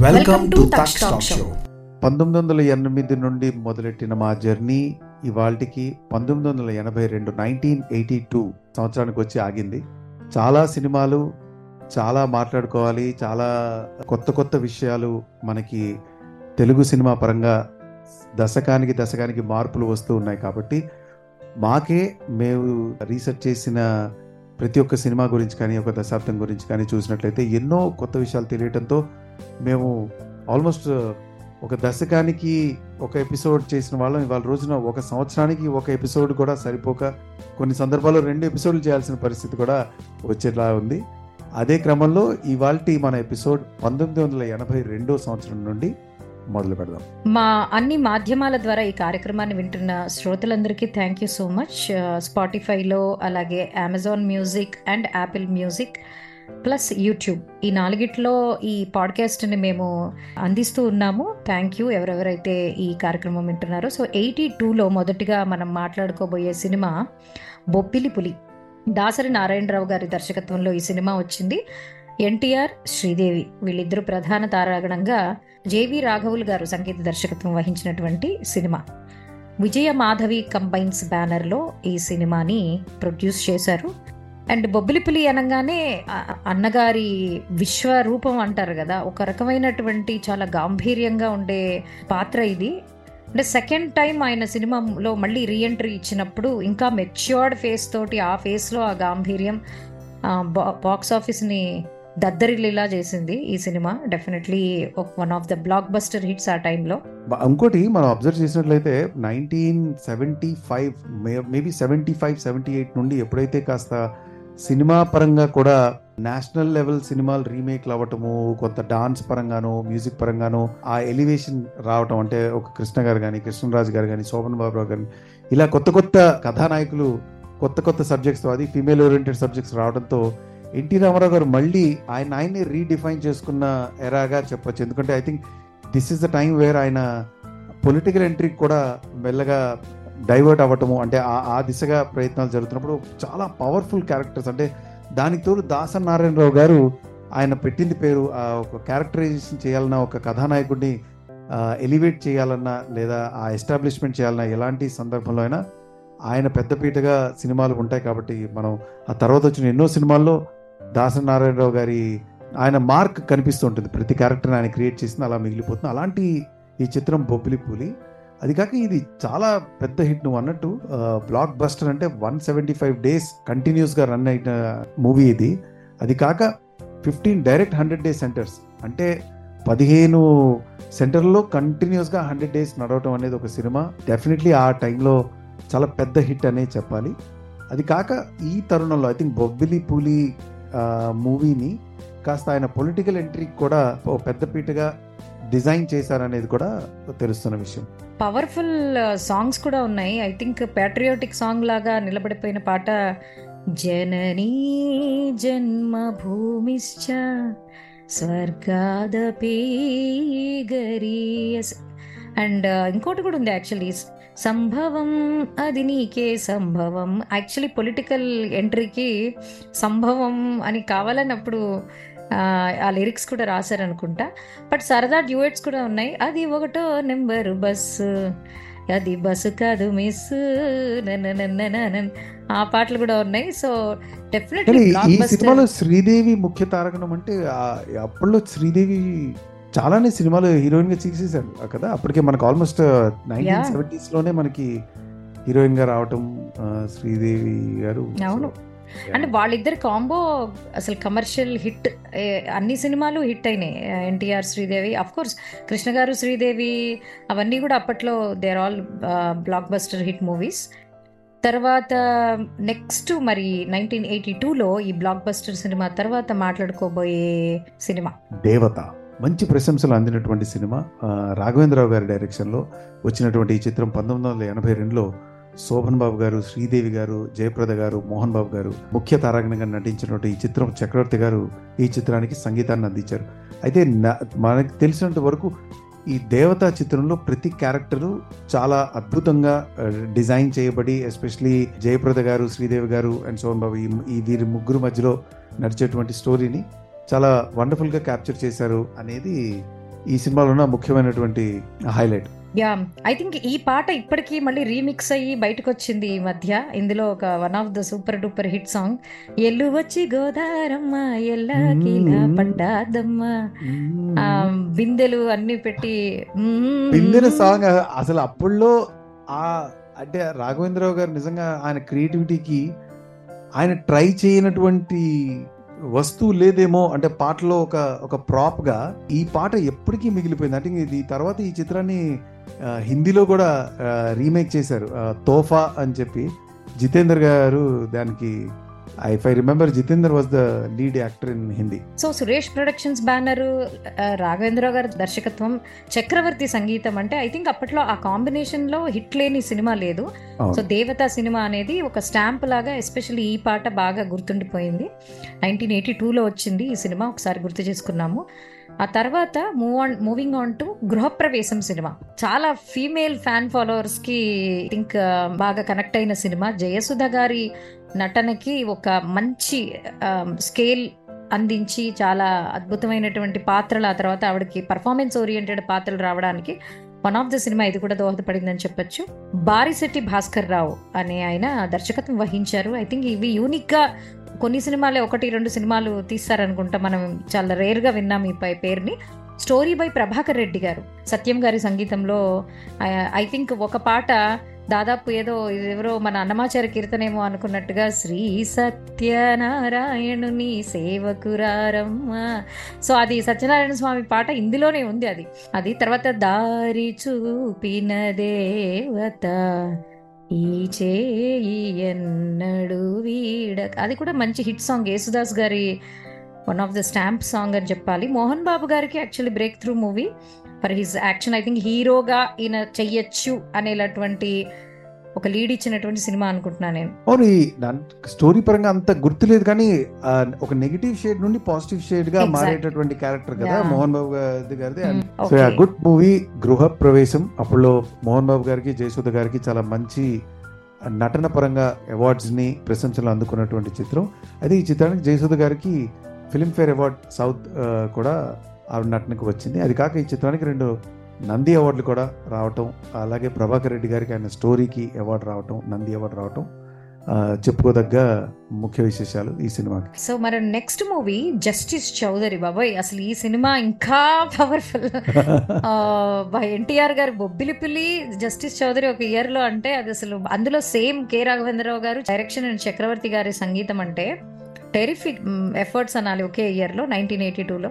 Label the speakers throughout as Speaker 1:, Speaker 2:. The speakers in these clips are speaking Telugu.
Speaker 1: Welcome to Taksha talk show
Speaker 2: పంతొమ్మిది వందల ఎనిమిది నుండి మొదలెట్టిన మా జర్నీ ఇవాళకి పంతొమ్మిది వందల ఎనభై రెండు నైన్టీన్ ఎయిటీ టూ సంవత్సరానికి వచ్చి ఆగింది. చాలా సినిమాలు చాలా మాట్లాడుకోవాలి చాలా కొత్త కొత్త విషయాలు మనకి తెలుగు సినిమా పరంగా దశకానికి దశకానికి మార్పులు వస్తూ ఉన్నాయి కాబట్టి మాకే మేము రీసెర్చ్ చేసిన ప్రతి ఒక్క సినిమా గురించి కానీ ఒక దశాబ్దం గురించి కానీ చూసినట్లయితే ఎన్నో కొత్త విషయాలు తెలియటంతో మేము ఆల్మోస్ట్ uh, ఒక దశకానికి ఒక ఎపిసోడ్ చేసిన వాళ్ళం. ఇవాళ రోజున ఒక సంవత్సరానికి ఒక ఎపిసోడ్ కూడా సరిపోక కొన్ని సందర్భాల్లో రెండు ఎపిసోడ్లు చేయాల్సిన పరిస్థితి కూడా వచ్చేలా ఉంది. అదే క్రమంలో ఇవాళ మన ఎపిసోడ్ పంతొమ్మిది వందల ఎనభై రెండో సంవత్సరం నుండి మొదలు పెడదాం.
Speaker 1: మా అన్ని మాధ్యమాల ద్వారా ఈ కార్యక్రమాన్ని వింటున్న శ్రోతలందరికీ థ్యాంక్ యూ సో మచ్ స్పాటిఫైలో అలాగే Amazon music and Apple music plus YouTube. ఈ నాలుగిట్లో ఈ పాడ్కాస్ట్ని మేము అందిస్తూ ఉన్నాము. థ్యాంక్ యూ ఎవరెవరైతే ఈ కార్యక్రమం వింటున్నారో. సో ఎయిటీ టూలో మొదటిగా మనం మాట్లాడుకోబోయే సినిమా బొప్పిలి పులి. దాసరి నారాయణరావు గారి దర్శకత్వంలో ఈ సినిమా వచ్చింది. ఎన్టీఆర్ శ్రీదేవి వీళ్ళిద్దరూ ప్రధాన తారాగణంగా జేవి రాఘవులు గారు సంగీత దర్శకత్వం వహించినటువంటి సినిమా. విజయ మాధవి కంబైన్స్ బ్యానర్లో ఈ సినిమాని ప్రొడ్యూస్ చేశారు. అండ్ బొబ్బిలిపిలి అనగానే అన్నగారి విశ్వరూపం అంటారు కదా. ఒక రకమైనటువంటి చాలా గాంభీర్యంగా ఉండే పాత్ర ఇది. అంటే సెకండ్ టైం ఆయన సినిమాలో మళ్ళీ రీఎంట్రీ ఇచ్చినప్పుడు ఇంకా మెచ్యూర్డ్ ఫేస్ తోటి ఆ ఫేస్లో ఆ గాంభీర్యం బాక్స్ ఆఫీస్ని దద్దరిల్లిలా చేసింది ఈ cinema. Definitely one of the blockbuster hits ఆ టైంలో
Speaker 2: ఇంకోటి మనం అబ్జర్వ్ చేసినట్లయితే nineteen seventy five maybe seventy five seventy eight నుండి ఎప్పుడైతే కాస్త సినిమా పరంగా కూడా నేషనల్ లెవెల్ సినిమాలు రీమేక్లు అవ్వటము కొంత డాన్స్ పరంగానో మ్యూజిక్ పరంగాను ఆ ఎలివేషన్ రావటం అంటే ఒక కృష్ణ గారు కానీ కృష్ణరాజు గారు కానీ శోభన్ బాబురావు గారు ఇలా కొత్త కొత్త కథానాయకులు కొత్త కొత్త సబ్జెక్ట్స్ అది ఫీమేల్ ఓరియంటెడ్ సబ్జెక్ట్స్ రావడంతో ఎన్టీ రామారావు గారు మళ్ళీ ఆయన ఆయన్ని రీడిఫైన్ చేసుకున్న ఎరాగా చెప్పొచ్చు. ఎందుకంటే I think this is the time where ఆయన పొలిటికల్ ఎంట్రీకి కూడా మెల్లగా డైవర్ట్ అవ్వటము అంటే ఆ- ఆ దిశగా ప్రయత్నాలు జరుగుతున్నప్పుడు చాలా పవర్ఫుల్ క్యారెక్టర్స్. అంటే దానికి తోడు దాసన్ నారాయణరావు గారు ఆయన పెట్టింది పేరు ఆ ఒక క్యారెక్టరైజేషన్ చేయాలన్నా ఒక కథానాయకుడిని ఎలివేట్ చేయాలన్నా లేదా ఆ ఎస్టాబ్లిష్మెంట్ చేయాలన్నా ఎలాంటి సందర్భంలో అయినా ఆయన పెద్దపీటగా సినిమాలు ఉంటాయి కాబట్టి మనం ఆ తర్వాత వచ్చిన ఎన్నో సినిమాల్లో దాసన్ నారాయణరావు గారి ఆయన మార్క్ కనిపిస్తూ ఉంటుంది. ప్రతి క్యారెక్టర్ని ఆయన క్రియేట్ చేసింది అలా మిగిలిపోతుంది. అలాంటి ఈ చిత్రం బొబ్బిలి పూలి అది కాక ఇది చాలా పెద్ద హిట్ నువ్వు అన్నట్టు బ్లాక్ బస్టర్ అంటే వన్ సెవెంటీ ఫైవ్ డేస్ కంటిన్యూస్గా రన్ అయిన మూవీ ఇది. అది కాక fifteen direct hundred days centers అంటే పదిహేను సెంటర్లో కంటిన్యూస్గా హండ్రెడ్ డేస్ నడవటం అనేది ఒక సినిమా. డెఫినెట్లీ ఆ టైంలో చాలా పెద్ద హిట్ అనే చెప్పాలి. అది కాక ఈ తరుణంలో ఐ థింక్ బొబ్బిలి పూలి మూవీని కాస్త ఆయన పొలిటికల్ ఎంట్రీకి కూడా ఓ పెద్దపీటగా డిజైన్ చేశారనేది కూడా తెలుస్తున్న విషయం.
Speaker 1: పవర్ఫుల్ సాంగ్స్ కూడా ఉన్నాయి. ఐ థింక్ ప్యాట్రియోటిక్ సాంగ్ లాగా నిలబడిపోయిన పాట జననీ జన్మభూమిశ్చ స్వర్గాదపి గరీయస్ అండ్ ఇంకోటి కూడా ఉంది యాక్చువల్లీ. సంభవం అది నీకే సంభవం. యాక్చువల్లీ పొలిటికల్ ఎంట్రీకి సంభవం అని కావాలన్నప్పుడు ఆ, లిరిక్స్ కూడా రాశారనుకుంటా. బట్ సరదా డ్యూయట్స్ కూడా ఉన్నాయి. అది ఒకటో నెంబర్ బస్సు అది బస్సు కాదు మిస్ ఆ పాటలు కూడా ఉన్నాయి. సో డెఫినెట్లీ
Speaker 2: ఈ సినిమాలో శ్రీదేవి ముఖ్య తారకణం అంటే అప్పట్లో శ్రీదేవి చాలానే సినిమాలు హీరోయిన్గా చేసేసారు కదా? అప్పటికే మనకు ఆల్మోస్ట్ నైన్టీన్. సెవెంటీస్లోనే మనకి హీరోయిన్గా రావటం శ్రీదేవి గారు.
Speaker 1: అవును. అంటే వాళ్ళిద్దరి కాంబో అసలు కమర్షియల్ హిట్ అన్ని సినిమాలు హిట్ అయినాయి. ఎన్టీఆర్ శ్రీదేవి అఫ్ కోర్స్ కృష్ణ గారు శ్రీదేవి అవన్నీ కూడా అప్పట్లో there all blockbuster hit movies తర్వాత నెక్స్ట్ మరి నైన్టీన్ ఎయిటీ టూలో ఈ బ్లాక్ బస్టర్ సినిమా తర్వాత మాట్లాడుకోబోయే సినిమా.
Speaker 2: దేవత మంచి ప్రశంసలు అందినటువంటి సినిమా. రాఘవేంద్రరావు గారి డైరెక్షన్లో వచ్చినటువంటి ఈ చిత్రం పంతొమ్మిది వందల ఎనభై రెండులో శోభన్ బాబు గారు శ్రీదేవి గారు జయప్రద గారు మోహన్ బాబు గారు ముఖ్య తారాగణంగా నటించినటువంటి ఈ చిత్రం చక్రవర్తి గారు ఈ చిత్రానికి సంగీతాన్ని అందించారు. అయితే నా- మనకు తెలిసినంత వరకు ఈ దేవతా చిత్రంలో ప్రతి క్యారెక్టరు చాలా అద్భుతంగా డిజైన్ చేయబడి ఎస్పెషలీ జయప్రద గారు శ్రీదేవి గారు అండ్ శోభన్ బాబు ఈ- వీరి ముగ్గురు మధ్యలో నడిచేటువంటి స్టోరీని చాలా వండర్ఫుల్గా క్యాప్చర్ చేశారు అనేది ఈ సినిమాలో ఉన్న ముఖ్యమైనటువంటి హైలైట్.
Speaker 1: యా ఐ థింక్ ఈ పాట ఇప్పటికీ మళ్ళీ రీమిక్స్ అయ్యి బయటకు వచ్చింది ఈ మధ్య. ఇందులో ఒక one of the super duper hit song ఎల్లు వచ్చి గోదారమ్మ ఎల్లాకిలా పడ్డాదమ్మ. బిందెలు అన్ని పెట్టి.
Speaker 2: బిందెన సాంగ్ అసలు అప్పుల్లో ఆ అంటే రాఘవేంద్రరావు గారు నిజంగా ఆయన క్రియేటివిటీకి ఆయన ట్రై చేయనటువంటి వస్తువు లేదేమో అంటే పాటలో ఒక ఒక ప్రాప్గా ఈ పాట ఎప్పటికీ మిగిలిపోయింది. అంటే ఇది తర్వాత ఈ చిత్రాన్ని హిందీలో కూడా రీమేక్ చేశారు. తోఫా అని చెప్పి జితేందర్ గారు దానికి if I remember Jitender was the lead actor in Hindi
Speaker 1: so Suresh productions banner Raghavendra Rao గారి దర్శకత్వం చక్రవర్తి సంగీతం అంటే ఐ థింక్ అప్పట్లో ఆ కాంబినేషన్లో హిట్ లేని సినిమా లేదు. సో దేవత సినిమా అనేది ఒక స్టాంప్ లాగా ఎస్పెషల్లీ ఈ పాట బాగా గుర్తుండిపోయింది నైన్టీన్ ఎయిటీ టూలో వచ్చింది ఈ సినిమా ఒకసారి గుర్తు చేసుకున్నాము ఆ తర్వాత move on moving on to Gruhapravesam cinema చాలా ఫీమేల్ ఫ్యాన్ ఫాలోవర్స్కి థింక్ బాగా కనెక్ట్ అయిన సినిమా జయసుధ గారి నటనకి ఒక మంచి స్కేల్ అందించి చాలా అద్భుతమైనటువంటి పాత్రలు ఆ తర్వాత ఆవిడకి పర్ఫార్మెన్స్ ఓరియంటెడ్ పాత్రలు రావడానికి వన్ ఆఫ్ ద సినిమా ఇది కూడా దోహదపడిందని చెప్పొచ్చు. బారిశెట్టి భాస్కర్ రావు అనే ఆయన దర్శకత్వం వహించారు. ఐ థింక్ ఇవి యూనిక్గా కొన్ని సినిమాలే ఒకటి రెండు సినిమాలు తీస్తారనుకుంటా మనం చాలా రేర్గా విన్నాం ఈ పై పేరుని. స్టోరీ బై ప్రభాకర్ రెడ్డి గారు సత్యం గారి సంగీతంలో ఐ థింక్ ఒక పాట దాదాపు ఏదో ఎవరో మన అన్నమాచార కీర్తనేమో అనుకున్నట్టుగా శ్రీ సత్యనారాయణుని సేవకురారమ్మ. సో అది సత్యనారాయణ స్వామి పాట ఇందులోనే ఉంది అది. అది తర్వాత దారి చూపిన దేవత ఈ చేయి ఎన్నడు వీడ అది కూడా మంచి హిట్ సాంగ్. యేసుదాస్ గారి one of the stamp song అని చెప్పాలి. మోహన్ బాబు గారికి actually breakthrough movie. For his action I think హీరోగా ఈయన చెయ్యొచ్చు అనేటటువంటి ఒక లీడ్ ఇచ్చినటువంటి సినిమా అనుకుంటున్నాను నేను
Speaker 2: అవును స్టోరీ పరంగా అంత గుర్తులేదు కానీ ఒక నెగిటివ్ షేడ్ నుండి పాజిటివ్
Speaker 1: షేడ్గా.
Speaker 2: మారేటటువంటి క్యారెక్టర్ కదా. మోహన్ బాబు గారి గారిది. గుడ్ మూవీ గృహ ప్రవేశం అప్పుడులో మోహన్ బాబు గారికి జయసుధ గారికి చాలా మంచి నటన పరంగా అవార్డ్స్ని ప్రశంసలు అందుకున్నటువంటి చిత్రం అయితే ఈ చిత్రానికి జయసుధ గారికి ఫిల్మ్ఫేర్ అవార్డ్ సౌత్ కూడా ఆవిడ నటనకు వచ్చింది. అది కాక ఈ చిత్రానికి రెండు నంది అవార్డులు కూడా రావటం అలాగే ప్రభాకర్ రెడ్డి గారికి ఆయన స్టోరీకి అవార్డు రావటం నంది అవార్డు రావటం చెప్పుకోదగ్గ ముఖ్య విశేషాలు ఈ సినిమాకి.
Speaker 1: సో మరి నెక్స్ట్ మూవీ జస్టిస్ చౌదరి బాబాయ్ అసలు ఈ సినిమా ఇంకా పవర్ఫుల్. ఎన్టీఆర్ గారి బొబ్బిలి పిల్లి జస్టిస్ చౌదరి ఒక ఇయర్లో అంటే అది అసలు అందులో సేమ్ కె రాఘవేంద్రరావు గారు డైరెక్షన్ అండ్ చక్రవర్తి గారి సంగీతం అంటే టెరిఫిక్ ఎఫర్ట్స్ అనాలి ఒకే ఇయర్లో నైన్టీన్ ఎయిటీ లో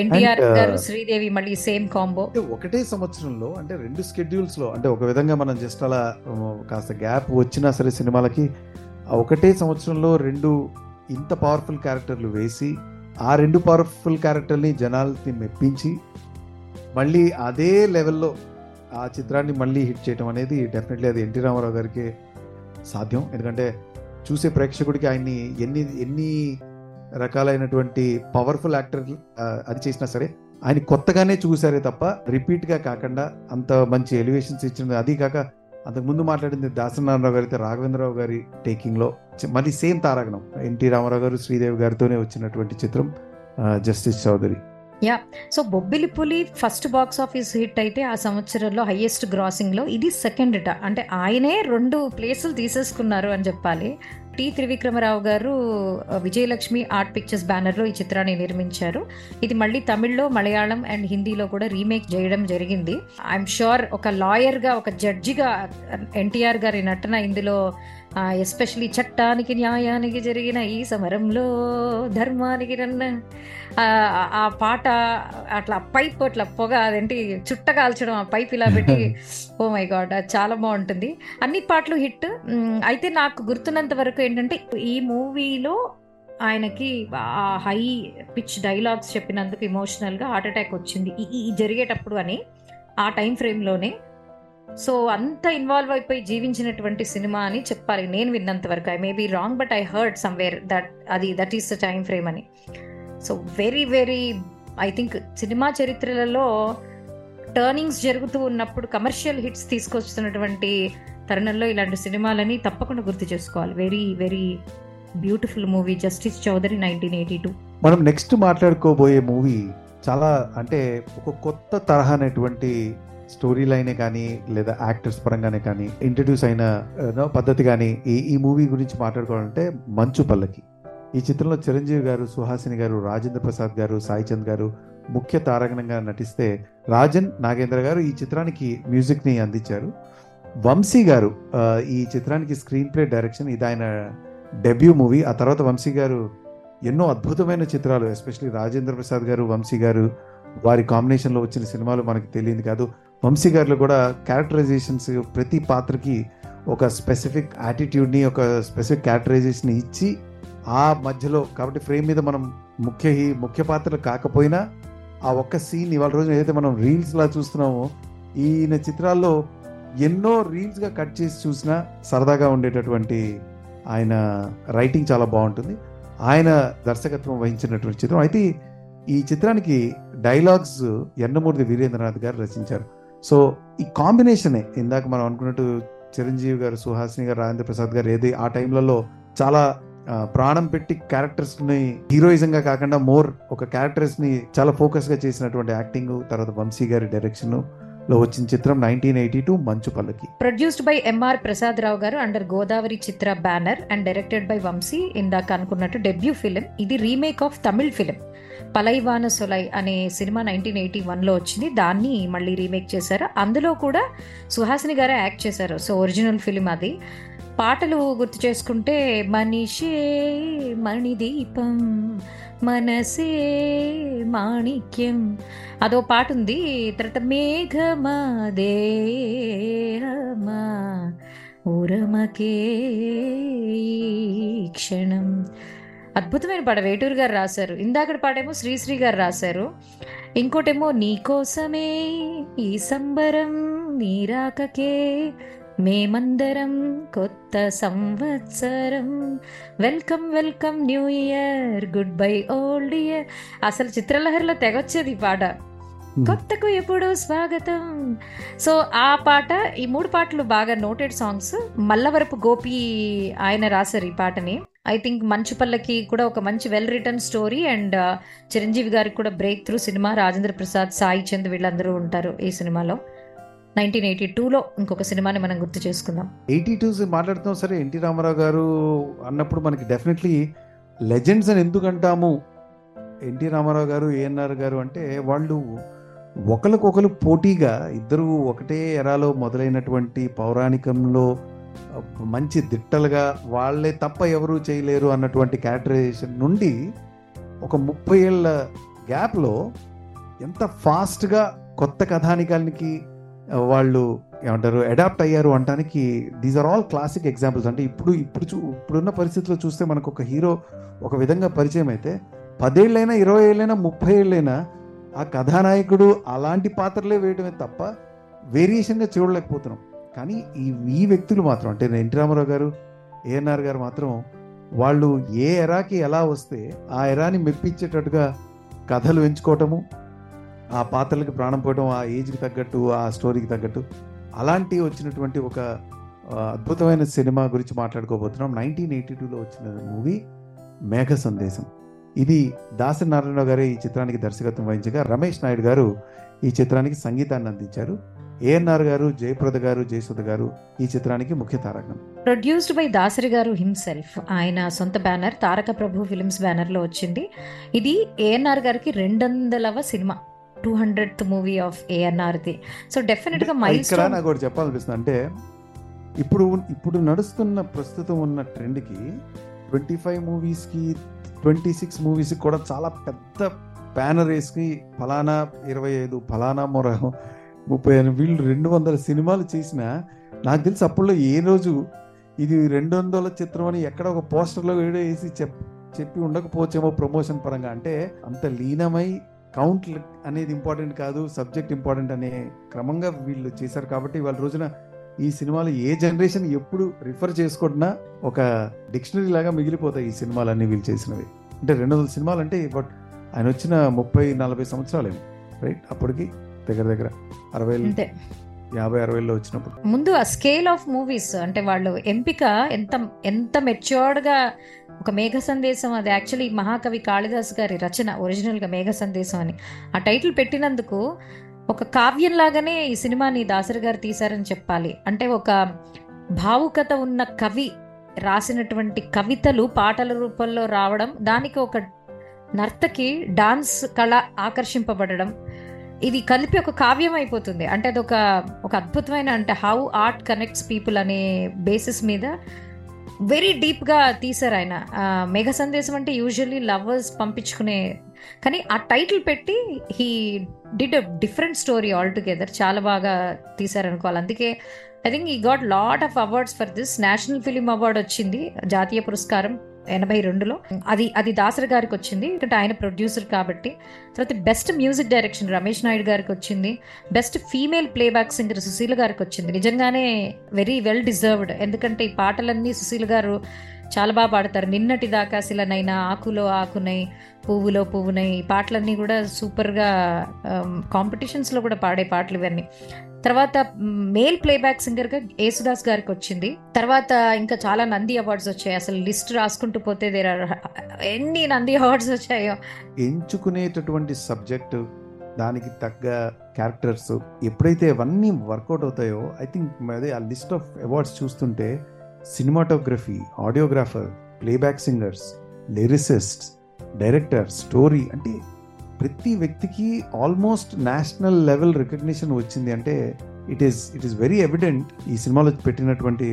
Speaker 1: ఎన్టీఆర్
Speaker 2: uh,
Speaker 1: గారు శ్రీదేవి మళ్ళీ సేమ్ కాంబో.
Speaker 2: ఒకటే సంవత్సరంలో అంటే రెండు స్కెడ్యూల్స్లో అంటే ఒక విధంగా మనం జస్ట్ అలా కాస్త గ్యాప్ వచ్చినా సరే సినిమాలకి ఆ ఒకటే సంవత్సరంలో రెండు ఇంత పవర్ఫుల్ క్యారెక్టర్లు వేసి ఆ రెండు పవర్ఫుల్ క్యారెక్టర్ని జనాలకి మెప్పించి మళ్ళీ అదే లెవెల్లో ఆ చిత్రాన్ని మళ్ళీ హిట్ చేయడం అనేది డెఫినెట్లీ అది ఎన్టీ రామారావు గారికి సాధ్యం. ఎందుకంటే చూసే ప్రేక్షకుడికి ఆయన్ని ఎన్ని ఎన్ని రకాలైనటువంటి పవర్ఫుల్ యాక్టర్ అది చేసినా సరే ఆయన కొత్తగానే చూసారే తప్ప రిపీట్గా కాకుండా అంత మంచి ఎలివేషన్స్ ఇచ్చింది అది కాక అంతకు ముందు మాట్లాడింది దాసనారాయణరావు గారి అయితే రాఘవేంద్రరావు గారి టేకింగ్లో మళ్ళీ సేమ్ తారాగణం. ఎన్టీ రామారావు గారు శ్రీదేవి గారితోనే వచ్చినటువంటి చిత్రం justice Chowdary yeah
Speaker 1: so Bobbili Puli first box office hit అయితే ఆ సంవత్సరంలో హైయెస్ట్ గ్రాసింగ్లో ఇది సెకండ్ హిట్ అంటే ఆయనే రెండు ప్లేసులు తీసేసుకున్నారు అని చెప్పాలి. టి త్రివిక్రమరావు గారు విజయలక్ష్మి ఆర్ట్ పిక్చర్స్ బ్యానర్లో ఈ చిత్రాన్ని నిర్మించారు. ఇది మళ్ళీ తమిళ్ళో మలయాళం అండ్ హిందీలో కూడా రీమేక్ చేయడం జరిగింది. ఐఎమ్ షూర్ ఒక లాయర్గా ఒక జడ్జిగా ఎన్టీఆర్ గారి నటన ఇందులో ఎస్పెషలీ చట్టానికి న్యాయానికి జరిగిన ఈ సమరంలో ధర్మానికి రన్న ఆ, పాట అట్లా పైప్ అట్లా పొగ అదేంటి చుట్ట కాల్చడం ఆ పైప్ ఇలా పెట్టి ఓ మై గాడ్ అది చాలా బాగుంటుంది. అన్ని పాటలు హిట్. అయితే నాకు గుర్తున్నంత వరకు ఏంటంటే ఈ మూవీలో ఆయనకి ఆ హై పిచ్ డైలాగ్స్ చెప్పినందుకు ఎమోషనల్గా హార్ట్ అటాక్ వచ్చింది. ఈ- ఈ జరిగేటప్పుడు అని ఆ టైం ఫ్రేమ్లోనే సో అంత ఇన్వాల్వ్ అయిపోయి జీవించినటువంటి సినిమా అని చెప్పాలి. నేను విన్నంత వరకు. I may wrong but I heard somewhere that అది that is the time frame అని. So very very I think cinema చరిత్రలలో టర్నింగ్స్ జరుగుతూ ఉన్నప్పుడు కమర్షియల్ హిట్స్ తీసుకొస్తున్నటువంటి తరుణంలో ఇలాంటి సినిమాలని తప్పకుండా గుర్తు చేసుకోవాలి. Very very beautiful movie justice Chowdary nineteen eighty two
Speaker 2: మనం నెక్స్ట్ మాట్లాడుకోబోయే మూవీ చాలా అంటే ఒక కొత్త తరహా అనేటువంటి స్టోరీ లైనే కానీ లేదా యాక్టర్స్ పరంగానే కానీ ఇంట్రడ్యూస్ అయిన పద్ధతి కానీ ఈ ఈ మూవీ గురించి మాట్లాడుకోవాలంటే మంచు పల్లకి. ఈ చిత్రంలో చిరంజీవి గారు సుహాసిని గారు రాజేంద్ర ప్రసాద్ గారు సాయిచంద్ గారు ముఖ్య తారకణంగా నటిస్తే రాజన్ నాగేంద్ర గారు ఈ చిత్రానికి మ్యూజిక్ని అందించారు. వంశీ గారు ఈ చిత్రానికి స్క్రీన్ ప్లే డైరెక్షన్ ఇది ఆయన డెబ్యూ మూవీ. ఆ తర్వాత వంశీ గారు ఎన్నో అద్భుతమైన చిత్రాలు ఎస్పెషలీ రాజేంద్ర ప్రసాద్ గారు వంశీ గారు వారి కాంబినేషన్లో వచ్చిన సినిమాలు మనకి తెలియదు కాదు. వంశీ గారిలో కూడా క్యారెక్టరైజేషన్స్ ప్రతి పాత్రకి ఒక స్పెసిఫిక్ యాటిట్యూడ్ని ఒక స్పెసిఫిక్ క్యారెక్టరైజేషన్ ఇచ్చి ఆ మధ్యలో కాబట్టి ఫ్రేమ్ మీద మనం ముఖ్య హీ ముఖ్య పాత్రలు కాకపోయినా ఆ ఒక్క సీన్ ఇవాళ రోజున ఏదైతే మనం రీల్స్లా చూస్తున్నామో ఈయన చిత్రాల్లో ఎన్నో రీల్స్గా కట్ చేసి చూసినా సరదాగా ఉండేటటువంటి ఆయన రైటింగ్ చాలా బాగుంటుంది. ఆయన దర్శకత్వం వహించినటువంటి చిత్రం. అయితే ఈ చిత్రానికి డైలాగ్స్ ఎన్నమూర్తి వీరేంద్రనాథ్ గారు రచించారు. సో ఈ కాంబినేషనే ఇందాక మనం అనుకున్నట్టు చిరంజీవి గారు సుహాసిని గారు రాజేంద్ర ప్రసాద్ గారు ఏది ఆ టైంలలో చాలా ప్రాణం పెట్టి క్యారెక్టర్స్ని కాకుండా మోర్ ఒక క్యారెక్టర్స్ని చాలా ఫోకస్గా చేసినటువంటి యాక్టింగ్ తర్వాత వంశీ గారి డైరెక్షన్ లో వచ్చిన చిత్రం nineteen eighty two Manchu Pallaki.
Speaker 1: Produced by MR Prasad Rao గారు under Godavari Chitra banner and directed by Vamsi ఇందాక అనుకున్నట్టు డెబ్యూ ఫిలిం ఇది remake of Tamil film Palaivana Solai అనే సినిమా నైన్టీన్ ఎయిటీ వన్లో వచ్చింది. దాన్ని మళ్ళీ రీమేక్ చేశారు. అందులో కూడా సుహాసిని గారే యాక్ట్ చేశారు. సో ఒరిజినల్ ఫిలిం అది. పాటలు గుర్తు చేసుకుంటే మనిషే మణిదీపం మనసే మాణిక్యం. అదో పాట ఉంది. తర్వాత మేఘమా దేహమా ఉరమకే క్షణం. అద్భుతమైన పాట. వేటూరు గారు రాశారు. ఇందాకటి పాటేమో శ్రీశ్రీ గారు రాశారు. ఇంకోటేమో నీకోసమే ఈ సంబరం నీరాకకే మేమందరం కొత్త సంవత్సరం. Welcome welcome new year good bye old year అసలు చిత్రలహరిలో తెగొచ్చేది ఈ పాట. కొత్తకు ఎప్పుడు స్వాగతం. సో ఆ పాట ఈ మూడు పాటలు బాగా నోటెడ్ సాంగ్స్ మల్లవరపు గోపి ఆయన రాశారు ఈ పాటని. ఐ థింక్ మంచు పల్లకి కూడా ఒక మంచి well return story and Chiranjeevi గారికి కూడా break through cinema Rajendra Prasad Sai Chand వీళ్ళందరూ ఉంటారు ఈ సినిమాలో. నైన్టీన్ ఎయిటీ టూలో ఇంకొక సినిమాని మనం గుర్తు చేసుకుందాం.
Speaker 2: ఎయిటీ టూ మాట్లాడుతున్నాం సరే ఎన్టీ రామారావు గారు అన్నప్పుడు మనకి డెఫినెట్లీ లెజెండ్స్ అని ఎందుకంటాము? ఎన్టీ రామారావు గారు ఏఎన్ఆర్ గారు అంటే వాళ్ళు ఒకరికొకరు పోటీగా ఇద్దరు ఒకటే ఎరాలో మొదలైనటువంటి పౌరాణికంలో మంచి దిట్టలుగా వాళ్ళే తప్ప ఎవరూ చేయలేరు అన్నటువంటి క్యారెక్టరైజేషన్ నుండి ఒక ముప్పై ఏళ్ళ గ్యాప్లో ఎంత ఫాస్ట్గా కొత్త కథానికానికి వాళ్ళు ఏమంటారు అడాప్ట్ అయ్యారు అంటానికి these are all classic examples అంటే ఇప్పుడు ఇప్పుడు చూ ఇప్పుడున్న పరిస్థితుల్లో చూస్తే మనకు ఒక హీరో ఒక విధంగా పరిచయం అయితే పదేళ్ళైనా ఇరవై ఏళ్ళైనా ముప్పై ఏళ్ళైనా ఆ కథానాయకుడు అలాంటి పాత్రలే వేయడమే తప్ప వేరియేషన్గా చూడలేకపోతున్నాం. కానీ ఈ ఈ వ్యక్తులు మాత్రం అంటే ఎన్టీ రామారావు గారు ఏఎన్ఆర్ గారు మాత్రం వాళ్ళు ఏ ఎరాకి ఎలా వస్తే ఆ ఎరాని మెప్పించేటట్టుగా కథలు ఎంచుకోవటము ఆ పాత్రలకి ప్రాణం పోయడం ఆ ఏజ్కి తగ్గట్టు ఆ స్టోరీకి తగ్గట్టు అలాంటి వచ్చినటువంటి ఒక అద్భుతమైన సినిమా గురించి మాట్లాడుకోబోతున్నాం. నైన్టీన్ ఎయిటీ టూలో వచ్చిన మూవీ మేఘ సందేశం. ఇది దాసరి నారాయణరావు గారే ఈ చిత్రానికి దర్శకత్వం వహించగా రమేష్ నాయుడు గారు ఈ చిత్రానికి సంగీతాన్ని అందించారు. ఏఎన్ఆర్ గారు జయప్రద గారు జయసుధ గారు ఈ చిత్రానికి ముఖ్య తారకం.
Speaker 1: ప్రొడ్యూస్డ్ బై దాసరి గారు హిమ్సెల్ఫ్. ఆయన సొంత బ్యానర్ తారక ప్రభు ఫిలిమ్స్ బ్యానర్లో వచ్చింది. ఇది ఏఎన్ఆర్ గారికి రెండొందలవ cinema. Two hundred movie of ఏఎన్ఆర్ది. సో డెఫినెట్గా మైల్
Speaker 2: ఇక్కడ నాకు ఒకటి చెప్పాలనిపిస్తుంది. అంటే ఇప్పుడు ఇప్పుడు నడుస్తున్న ప్రస్తుతం ఉన్న ట్రెండ్కి ట్వంటీ ఫైవ్ మూవీస్కి ట్వంటీ సిక్స్ మూవీస్కి కూడా చాలా పెద్ద బ్యానర్ వేసుకి ఫలానా ఇరవై ఐదు ఫలానా మొర ముప్పై వీళ్ళు రెండు వందల సినిమాలు చేసినా నాకు తెలిసి అప్పుడులో ఏ రోజు ఇది రెండు వందల చిత్రం అని ఎక్కడ ఒక పోస్టర్లో వేడి వేసి చెప్ చెప్పి ఉండకపోవచ్చేమో ప్రమోషన్ పరంగా. అంటే అంత లీనమై కౌంట్ అనేది ఇంపార్టెంట్ కాదు సబ్జెక్ట్ ఇంపార్టెంట్ అనే క్రమంగా వీళ్ళు చేశారు కాబట్టి వాళ్ళ రోజున ఈ సినిమాలు ఏ జనరేషన్ ఎప్పుడు రిఫర్ చేసుకుంటున్నా ఒక డిక్షనరీ లాగా మిగిలిపోతాయి ఈ సినిమాలన్నీ వీళ్ళు చేసినవి. అంటే రెండు వందల సినిమాలు అంటే బట్ ఆయన వచ్చిన ముప్పై నలభై సంవత్సరాలు రైట్? అప్పటికి దగ్గర దగ్గర అరవై యాభై అరవైలో వచ్చినప్పుడు.
Speaker 1: ముందు ఆ స్కేల్ ఆఫ్ మూవీస్ అంటే వాళ్ళు ఎంపిక ఎంత ఎంత మెచ్యూర్డ్గా ఒక మేఘ సందేశం అది. యాక్చువల్లీ మహాకవి కాళిదాస్ గారి రచన ఒరిజినల్గా మేఘ సందేశం అని. ఆ టైటిల్ పెట్టినందుకు ఒక కావ్యం లాగానే ఈ సినిమాని దాసరి గారు తీశారని చెప్పాలి. అంటే ఒక భావుకత ఉన్న కవి రాసినటువంటి కవితలు పాటల రూపంలో రావడం దానికి ఒక నర్తకి డాన్స్ కళ ఆకర్షింపబడడం ఇది కలిపి ఒక కావ్యం అయిపోతుంది. అంటే అది ఒక ఒక అద్భుతమైన అంటే హౌ ఆర్ట్ కనెక్ట్స్ పీపుల్ అనే బేసిస్ మీద వెరీ డీప్గా తీశారు ఆయన. మేఘ సందేశం అంటే యూజువల్లీ లవర్స్ పంపించుకునే కానీ ఆ టైటిల్ పెట్టి he did a different story altogether చాలా బాగా తీశారనుకోవాలి అందుకే I think he got lot of awards for this national film award వచ్చింది. జాతీయ పురస్కారం. ఎనభై రెండులో. అది అది దాసరి గారికి వచ్చింది ఎందుకంటే ఆయన ప్రొడ్యూసర్ కాబట్టి. తర్వాత best music direction Ramesh Naidu గారికి వచ్చింది best female playback singer Susheela గారికి వచ్చింది నిజంగానే వెరీ వెల్ డిజర్వ్డ్. ఎందుకంటే ఈ పాటలన్నీ సుశీల గారు చాలా బాగా పాడతారు. నిన్నటి దాకా శిలనైనా ఆకులో ఆకునై పువ్వులో పువ్వునై ఈ పాటలన్నీ కూడా సూపర్గా కాంపిటీషన్స్లో కూడా పాడే పాటలు ఇవన్నీ. తర్వాత మేల్ ప్లేబ్యాక్ సింగర్గా యేసుదాస్ గారికి వచ్చింది. తర్వాత ఇంకా చాలా నంది అవార్డ్స్ వచ్చాయి. అసలు లిస్ట్ రాసుకుంటూ పోతే దేర్ ఆర్ ఎన్ని నంది అవార్డ్స్ వచ్చాయో.
Speaker 2: ఎంచుకునేటటువంటి సబ్జెక్టు దానికి తగ్గ క్యారెక్టర్స్ ఎప్పుడైతే అవన్నీ వర్కౌట్ అవుతాయో ఐ థింక్ అదే ఆ లిస్ట్ ఆఫ్ అవార్డ్స్ చూస్తుంటే cinematography audiographer playback singers lyricist director story అంటే ప్రతి వ్యక్తికి ఆల్మోస్ట్ నేషనల్ లెవెల్ రికగ్నిషన్ వచ్చింది అంటే it is it is very evident ఈ సినిమాలో పెట్టినటువంటి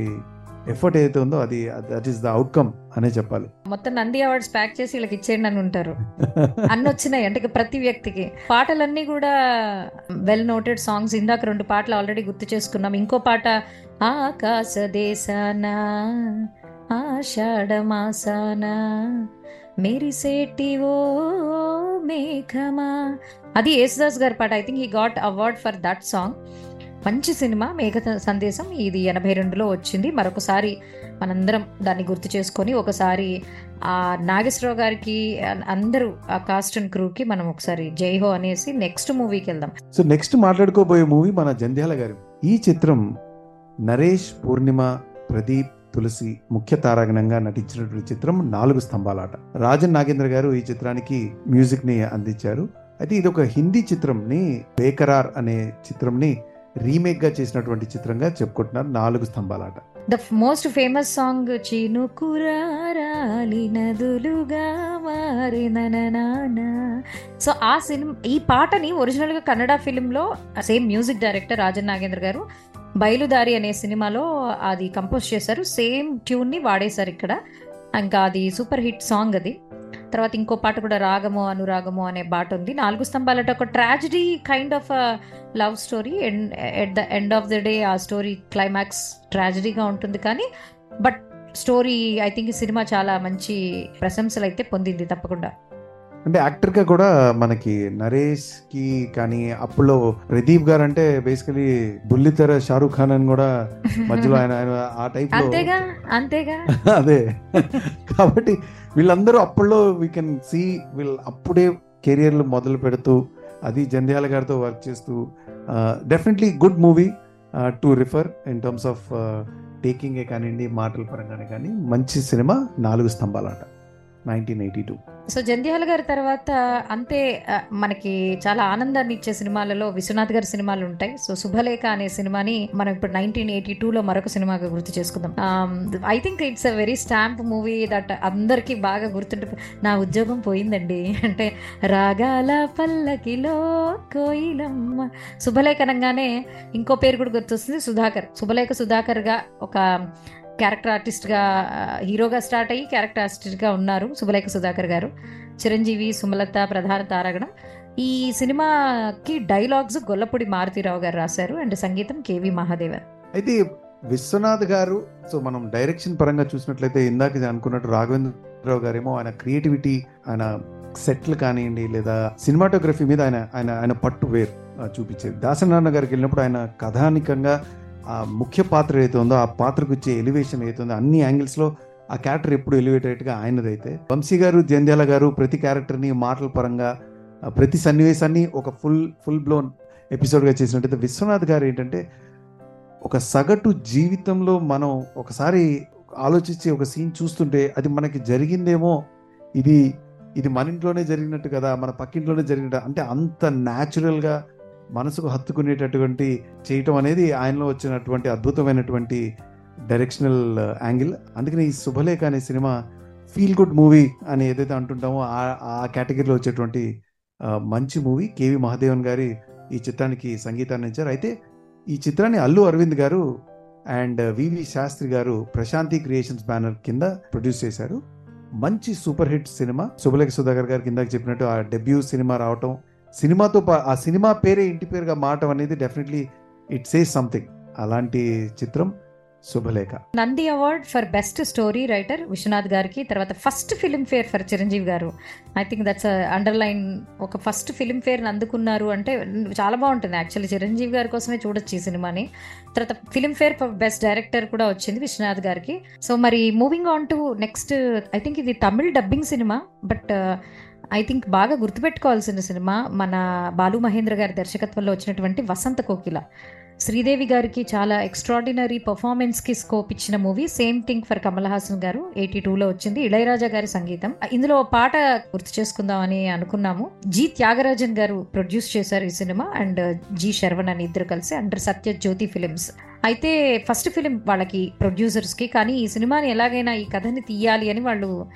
Speaker 2: ఎఫర్ట్ ఏదైతే ఉందో అది దట్ ఈస్ ద అవుట్కమ్ అనే చెప్పాలి.
Speaker 1: మొత్తం నంది అవార్డ్స్ ప్యాక్ చేసి వీళ్ళకి ఇచ్చేయండి అని ఉంటారు. అన్ని వచ్చినాయి అంటే ప్రతి వ్యక్తికి. పాటలన్నీ కూడా వెల్ నోటెడ్ సాంగ్స్ ఇందాక రెండు పాటలు ఆల్రెడీ గుర్తు చేసుకున్నాం. ఇంకో పాట ఆకాశదేశాన ఆషాఢమాసాన మెరిసేటి ఓ మేఘమా. అది యేసుదాస్ గారి పాట. I think he got award for that song మంచి సినిమా మేఘ సందేశం. ఇది ఎనభై రెండులో వచ్చింది. మరొకసారి మనందరం దాన్ని గుర్తు చేసుకొని ఒకసారి ఆ నాగేశ్వరరావు గారికి అందరూ ఆ కాస్ట్ అండ్ క్రూకి మనం ఒకసారి జై హో అనేసి నెక్స్ట్ మూవీకి వెళ్దాం.
Speaker 2: సో నెక్స్ట్ మాట్లాడుకోబోయే మూవీ మన జంధ్యాల గారు. ఈ చిత్రం నరేష్ పూర్ణిమ ప్రదీప్ తులసి ముఖ్య తారాగణంగా నటించినటువంటి చిత్రం నాలుగు స్తంభాలాట. రాజన్ నాగేంద్ర గారు ఈ చిత్రానికి మ్యూజిక్ని అందించారు. అయితే ఇది ఒక హిందీ చిత్రంని బేకరార్ అనే చిత్రంని రీమేక్గా చేసినటువంటి చిత్రంగా చెప్పుకుంటున్నారు Nalugu Stambhalata.
Speaker 1: The most famous song చినుకురాలి నదులుగా మారిన నానా సో ఆ సినిమా ఈ పాటని ఒరిజినల్గా కన్నడ ఫిలింలో same music director Rajan Nagendra గారు బయలుదారి అనే సినిమాలో అది కంపోజ్ చేశారు. సేమ్ ట్యూన్ని వాడేశారు ఇక్కడ. ఇంకా అది సూపర్ హిట్ సాంగ్ అది. తర్వాత ఇంకో పాట కూడా రాగము అనురాగము అనే పాట ఉంది. నాలుగు స్తంభాలట ఒక tragedy kind of love story. End at the end of the day ఆ స్టోరీ క్లైమాక్స్ ట్రాజడీగా ఉంటుంది కానీ బట్ స్టోరీ ఐ థింక్ ఈ సినిమా చాలా మంచి ప్రశంసలు అయితే పొందింది తప్పకుండా.
Speaker 2: అంటే యాక్టర్గా కూడా మనకి నరేష్కి కానీ అప్పులో ప్రదీప్ గారు అంటే బేసికలీ బుల్లితెర షారూఖ్ ఖాన్ అని కూడా మధ్యలో ఆయన ఆయన ఆ టైప్
Speaker 1: అంతేగా? అంతేగా?
Speaker 2: అదే. కాబట్టి వీళ్ళందరూ అప్పుల్లో వీ కెన్ సీ వీళ్ళు అప్పుడే కెరియర్లు మొదలు పెడుతూ అది జంధ్యాల గారితో వర్క్ చేస్తూ definitely good movie to refer in terms of taking ఏ కానివ్వండి మాటల పరంగానే కానీ మంచి cinema Nalugu Stambhalata nineteen eighty two
Speaker 1: so Jandhyala గారి తర్వాత అంతే మనకి చాలా ఆనందాన్ని ఇచ్చే సినిమాలలో విశ్వనాథ్ గారి సినిమాలు ఉంటాయి. సో శుభలేఖ అనే సినిమాని మనం ఇప్పుడు నైన్టీన్ ఎయిటీ టూలో మరొక సినిమాగా గుర్తు చేసుకుందాం. I think it's a very stamp movie that అందరికీ బాగా గుర్తుంటే నా ఉద్యోగం పోయిందండి. అంటే రాగాల పల్లకిలో కోయిలమ్మ. శుభలేఖ అనగానే ఇంకో పేరు కూడా గుర్తొస్తుంది సుధాకర్. శుభలేఖ సుధాకర్గా ఒక క్యారెక్టర్ ఆర్టిస్ట్గా హీరోగా స్టార్ట్ అయ్యి క్యారెక్టర్ ఆర్టిస్ట్గా ఉన్నారు శుభలేఖ సుధాకర్ గారు. చిరంజీవి సుమలత ప్రధాన తారాగణ ఈ సినిమాకి డైలాగ్స్ గొల్లపూడి మారుతీరావు గారు రాశారు అండ్ సంగీతం కేవి మహాదేవన్.
Speaker 2: అయితే విశ్వనాథ్ గారు సో మనం డైరెక్షన్ పరంగా చూసినట్లయితే ఇందాక అనుకున్నట్టు రాఘవేంద్రరావు గారేమో ఆయన క్రియేటివిటీ ఆయన సెట్లు కానివ్వండి లేదా సినిమాటోగ్రఫీ మీద ఆయన ఆయన ఆయన పట్టు వేరు చూపించేది. దాసనారాయణ గారికి వెళ్ళినప్పుడు ఆయన కథానికంగా ఆ ముఖ్య పాత్ర ఏదైతే ఉందో ఆ పాత్రకు వచ్చే ఎలివేషన్ ఏదైతే ఉందో అన్ని యాంగిల్స్లో ఆ క్యారెక్టర్ ఎప్పుడు ఎలివేటెడ్గా ఆయనదైతే. వంశీ గారు జంధ్యాల గారు ప్రతి క్యారెక్టర్ని మాటల పరంగా ప్రతి సన్నివేశాన్ని ఒక ఫుల్ ఫుల్ బ్లోన్ ఎపిసోడ్గా చేసినట్టయితే విశ్వనాథ్ గారు ఏంటంటే ఒక సగటు జీవితంలో మనం ఒకసారి ఆలోచించి ఒక సీన్ చూస్తుంటే అది మనకి జరిగిందేమో ఇది ఇది మన ఇంట్లోనే జరిగినట్టు కదా మన పక్కింట్లోనే జరిగినట్టు అంటే అంత న్యాచురల్గా మనసుకు హత్తుకునేటటువంటి చేయటం అనేది ఆయనలో వచ్చినటువంటి అద్భుతమైనటువంటి డైరెక్షనల్ యాంగిల్ అందుకని ఈ శుభలేఖ అనే సినిమా ఫీల్ గుడ్ మూవీ అని ఏదైతే అంటుంటామో ఆ ఆ కేటగిరీలో వచ్చేటువంటి మంచి మూవీ కేవి మహాదేవన్ గారి ఈ చిత్రానికి సంగీతాన్ని ఇచ్చారు అయితే ఈ చిత్రాన్ని అల్లు అరవింద్ గారు అండ్ uh, వివి శాస్త్రి గారు ప్రశాంతి క్రియేషన్స్ బ్యానర్ కింద ప్రొడ్యూస్ చేశారు. మంచి super hit cinema. Shubhaleka Sudhakar గారు కిందకి చెప్పినట్టు ఆ డెబ్యూ సినిమా రావటం సినిమాతో పా- ఆ సినిమా పేరే ఇంటి పేరుగా మారటం అనేది డెఫినెట్లీ ఇట్ సేస్ సంథింగ్ అలాంటి చిత్రం Subhalekha.
Speaker 1: Nandi award for best story writer Viswanath గారికి తర్వాత first Filmfare for Chiranjeevi గారు. ఐ థింక్ దట్స్ అండర్లైన్ ఒక ఫస్ట్ ఫిల్మ్ ఫేర్ అందుకున్నారు అంటే చాలా బాగుంటుంది. యాక్చువల్లీ చిరంజీవి గారి కోసమే చూడొచ్చు ఈ సినిమాని. తర్వాత Filmfare for best director కూడా వచ్చింది విశ్వనాథ్ గారికి. సో మరి moving on to next I think ఇది Tamil dubbing cinema but I think బాగా గుర్తుపెట్టుకోవాల్సిన సినిమా మన బాలు మహేంద్ర గారి దర్శకత్వంలో వచ్చినటువంటి వసంత కోకిల. శ్రీదేవి గారికి చాలా ఎక్స్ట్రాడినరీ పర్ఫార్మెన్స్కి స్కోప్ ఇచ్చిన movie same thing for Kamal Haasan గారు. ఎయిటీ టూలో వచ్చింది. ఇళయరాజా గారి సంగీతం. ఇందులో పాట గుర్తు చేసుకుందామని అనుకున్నాము. జి త్యాగరాజన్ గారు ప్రొడ్యూస్ చేశారు ఈ సినిమా అండ్ జి శర్వణ్ అని ఇద్దరు కలిసి అండర్ సత్య జ్యోతి ఫిలిమ్స్ అయితే ఫస్ట్ ఫిలిం వాళ్ళకి ప్రొడ్యూసర్స్కి కానీ ఈ సినిమాని ఎలాగైనా ఈ కథని తీయాలి అని వాళ్ళు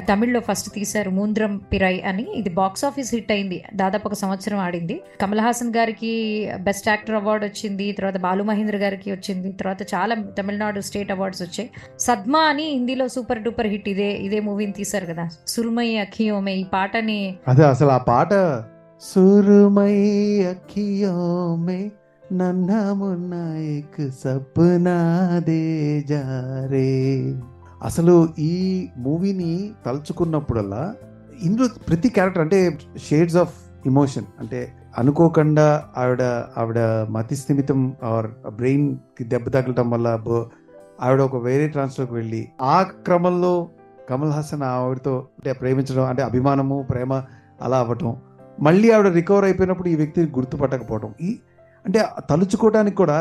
Speaker 1: తమిళ్ళో ఫస్ట్ తీశారు మూంద్రం పిరై అని. ఇది బాక్స్ ఆఫీస్ హిట్ అయింది. దాదాపు ఒక సంవత్సరం ఆడింది. కమల్ హాసన్ గారికి బెస్ట్ యాక్టర్ అవార్డు వచ్చింది. తర్వాత బాలు మహేంద్ర గారికి వచ్చింది. తర్వాత చాలా తమిళనాడు స్టేట్ అవార్డ్స్ వచ్చాయి. సద్మా అని హిందీలో సూపర్ డూపర్ హిట్ ఇదే ఇదే మూవీని తీశారు కదా. సురుమై అఖియోమే ఈ పాటని
Speaker 2: అదే అసలు ఆ పాట సురుమై అఖియోమే నన్నా మున్న సప్నా దే జారే. అసలు ఈ మూవీని తలుచుకున్నప్పుడల్లా ఇందులో ప్రతి క్యారెక్టర్ అంటే షేడ్స్ ఆఫ్ ఇమోషన్ అంటే అనుకోకుండా ఆవిడ ఆవిడ మతి స్థిమితం ఆర్ బ్రెయిన్కి దెబ్బ తగలటం వల్ల బో- ఆవిడ ఒక వేరే ట్రాన్స్లోకి వెళ్ళి ఆ క్రమంలో కమల్ హాసన్ ఆవిడతో అంటే ప్రేమించడం అంటే అభిమానము ప్రేమ అలా అవ్వటం మళ్ళీ ఆవిడ రికవర్ అయిపోయినప్పుడు ఈ వ్యక్తిని గుర్తుపట్టకపోవడం ఈ అంటే తలుచుకోవడానికి కూడా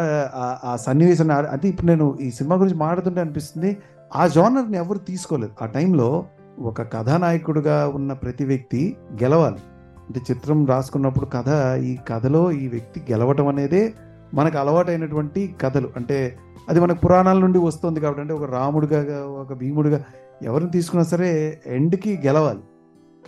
Speaker 2: ఆ- సన్నివేశం అంటే ఇప్పుడు నేను ఈ సినిమా గురించి మాట్లాడుతుంటే అనిపిస్తుంది ఆ జోనర్ని ఎవరు తీసుకోలేదు. ఆ టైంలో ఒక కథానాయకుడుగా ఉన్న ప్రతి వ్యక్తి గెలవాలి. అంటే చిత్రం రాసుకున్నప్పుడు కథ ఈ కథలో ఈ వ్యక్తి గెలవటం అనేదే మనకు అలవాటైనటువంటి కథలు. అంటే అది మనకు పురాణాల నుండి వస్తుంది కాబట్టి అంటే ఒక రాముడుగా ఒక భీముడుగా ఎవరిని తీసుకున్నా సరే ఎండ్కి గెలవాలి.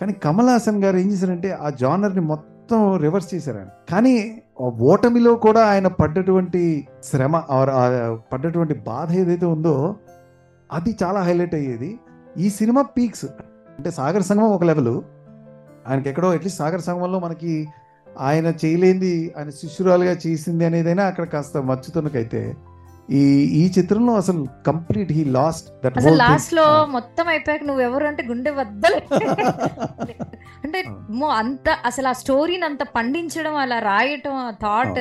Speaker 2: కానీ కమల్ హాసన్ గారు ఏం చేశారంటే ఆ జానర్ని మొత్తం రివర్స్ చేశారు ఆయన. కానీ ఓటమిలో కూడా ఆయన పడ్డటువంటి శ్రమ ఆర్ పడ్డటువంటి బాధ ఏదైతే ఉందో అది చాలా హైలైట్ అయ్యేది. ఈ సినిమా పీక్స్ అంటే సాగర్ సంగమం ఒక లెవెల్. ఆయనకి ఎక్కడో అట్లీస్ట్ సాగర్ సంగమంలో మనకి ఆయన చేయలేంది ఆయన శిష్యురాలుగా చేసింది అనేదైనా అక్కడ కాస్త మచ్చుతున్నకైతే ఈ ఈ చిత్రంలో అసలు కంప్లీట్ హీ లాస్ట్ దట్
Speaker 1: అసలు లాస్ట్లో మొత్తం అయిపోయాక నువ్వు ఎవరు అంటే గుండె వద్దలే. అంటే అంత అసలు ఆ స్టోరీని అంత పండించడం అలా రాయటం ఆ థాట్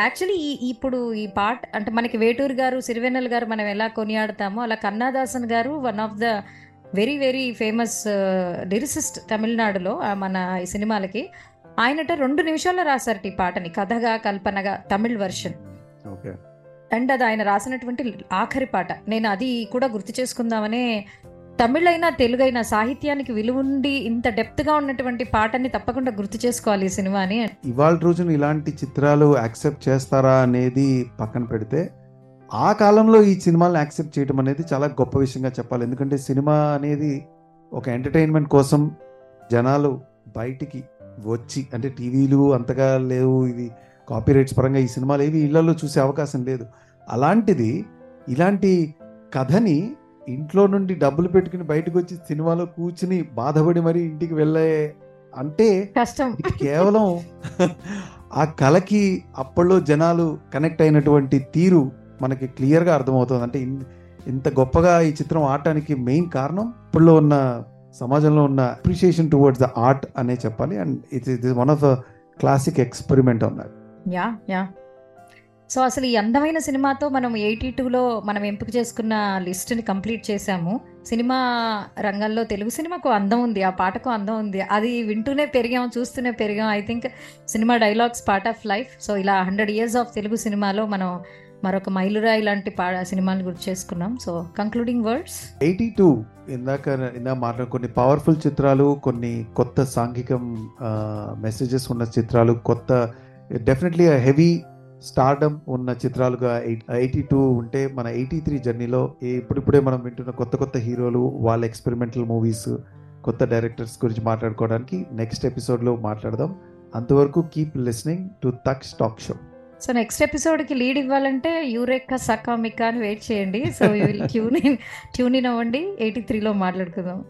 Speaker 1: యాక్చువల్లీ ఈ ఇప్పుడు ఈ పాట అంటే మనకి వేటూరు గారు సిరివెన్నెల గారు మనం ఎలా కొనియాడతామో అలా కన్నాదాసన్ గారు one of the very very famous lyricist తమిళనాడులో మన ఈ సినిమాలకి. ఆయనట రెండు నిమిషాల్లో రాశారట ఈ పాటని కథగా కల్పనగా తమిళ్ వర్షన్ అండ్ అది ఆయన రాసినటువంటి ఆఖరి పాట. నేను అది కూడా గుర్తు చేసుకుందామనే తమిళైనా తెలుగైనా సాహిత్యానికి విలువుండి ఇంత డెప్త్గా ఉన్నటువంటి పాటని తప్పకుండా గుర్తు చేసుకోవాలి ఈ సినిమాని.
Speaker 2: ఇవాళ రోజున ఇలాంటి చిత్రాలు యాక్సెప్ట్ చేస్తారా అనేది పక్కన పెడితే ఆ కాలంలో ఈ సినిమాలను యాక్సెప్ట్ చేయడం అనేది చాలా గొప్ప విషయంగా చెప్పాలి. ఎందుకంటే సినిమా అనేది ఒక ఎంటర్టైన్మెంట్ కోసం జనాలు బయటికి వచ్చి అంటే టీవీలు అంతగా లేవు ఇవి కాపీరైట్స్ పరంగా ఈ సినిమాలు ఏవి ఇళ్ళలో చూసే అవకాశం లేదు. అలాంటిది ఇలాంటి కథని ఇంట్లో నుండి డబ్బులు పెట్టుకుని బయటకు వచ్చి సినిమాలో కూర్చుని బాధపడి మరి ఇంటికి వెళ్ళే అంటే
Speaker 1: కష్టం.
Speaker 2: కేవలం ఆ కళకి అప్పట్లో జనాలు కనెక్ట్ అయినటువంటి తీరు మనకి క్లియర్గా అర్థమవుతుంది. అంటే ఇంత గొప్పగా ఈ చిత్రం ఆడటానికి మెయిన్ కారణం ఇప్పుడులో ఉన్న సమాజంలో ఉన్న అప్రిషియేషన్ టువర్డ్స్ ద ఆర్ట్ అనే చెప్పాలి. And it's it is one of the classic experiment అన్నారు
Speaker 1: యా యా. సో అసలు ఈ అందమైన సినిమాతో మనం ఎయిటీ టూలో మనం ఎంపిక చేసుకున్న లిస్ట్ని కంప్లీట్ చేశాము. సినిమా రంగంలో తెలుగు సినిమాకు అందం ఉంది ఆ పాటకు అందం ఉంది. అది వింటూనే పెరిగాం చూస్తూనే పెరిగాం. I think cinema dialogues part of life. So ఇలా హండ్రెడ్ ఇయర్స్ ఆఫ్ తెలుగు సినిమాలో మనం మరొక మైలురాయి లాంటి పా సినిమాని గుర్తు చేసుకున్నాం. So concluding words
Speaker 2: eighty two ఇందాక ఇందాక మాట్లాడు కొన్ని పవర్ఫుల్ చిత్రాలు కొన్ని కొత్త సాంఘికం మెసేజెస్ ఉన్న చిత్రాలు కొత్త డెఫినెట్లీ హెవీ స్టార్డమ్ ఉన్న చిత్రాలుగా ఎయిటీ టూ ఉంటే మన ఎయిటీ త్రీ జర్నీలో ఇప్పుడిప్పుడే మనం వింటున్న కొత్త కొత్త హీరోలు వాళ్ళ ఎక్స్పెరిమెంటల్ మూవీస్ కొత్త డైరెక్టర్స్ గురించి మాట్లాడుకోవడానికి నెక్స్ట్ ఎపిసోడ్లో మాట్లాడదాం. అంతవరకు keep listening to tak stack show.
Speaker 1: So next ఎపిసోడ్కి lead ఇవ్వాలంటే యూరేకా సకామికా అని వెయిట్ చేయండి. So you will tune in tune in అవ్వండి. ఎయిటీ త్రీలో మాట్లాడుకుందాం.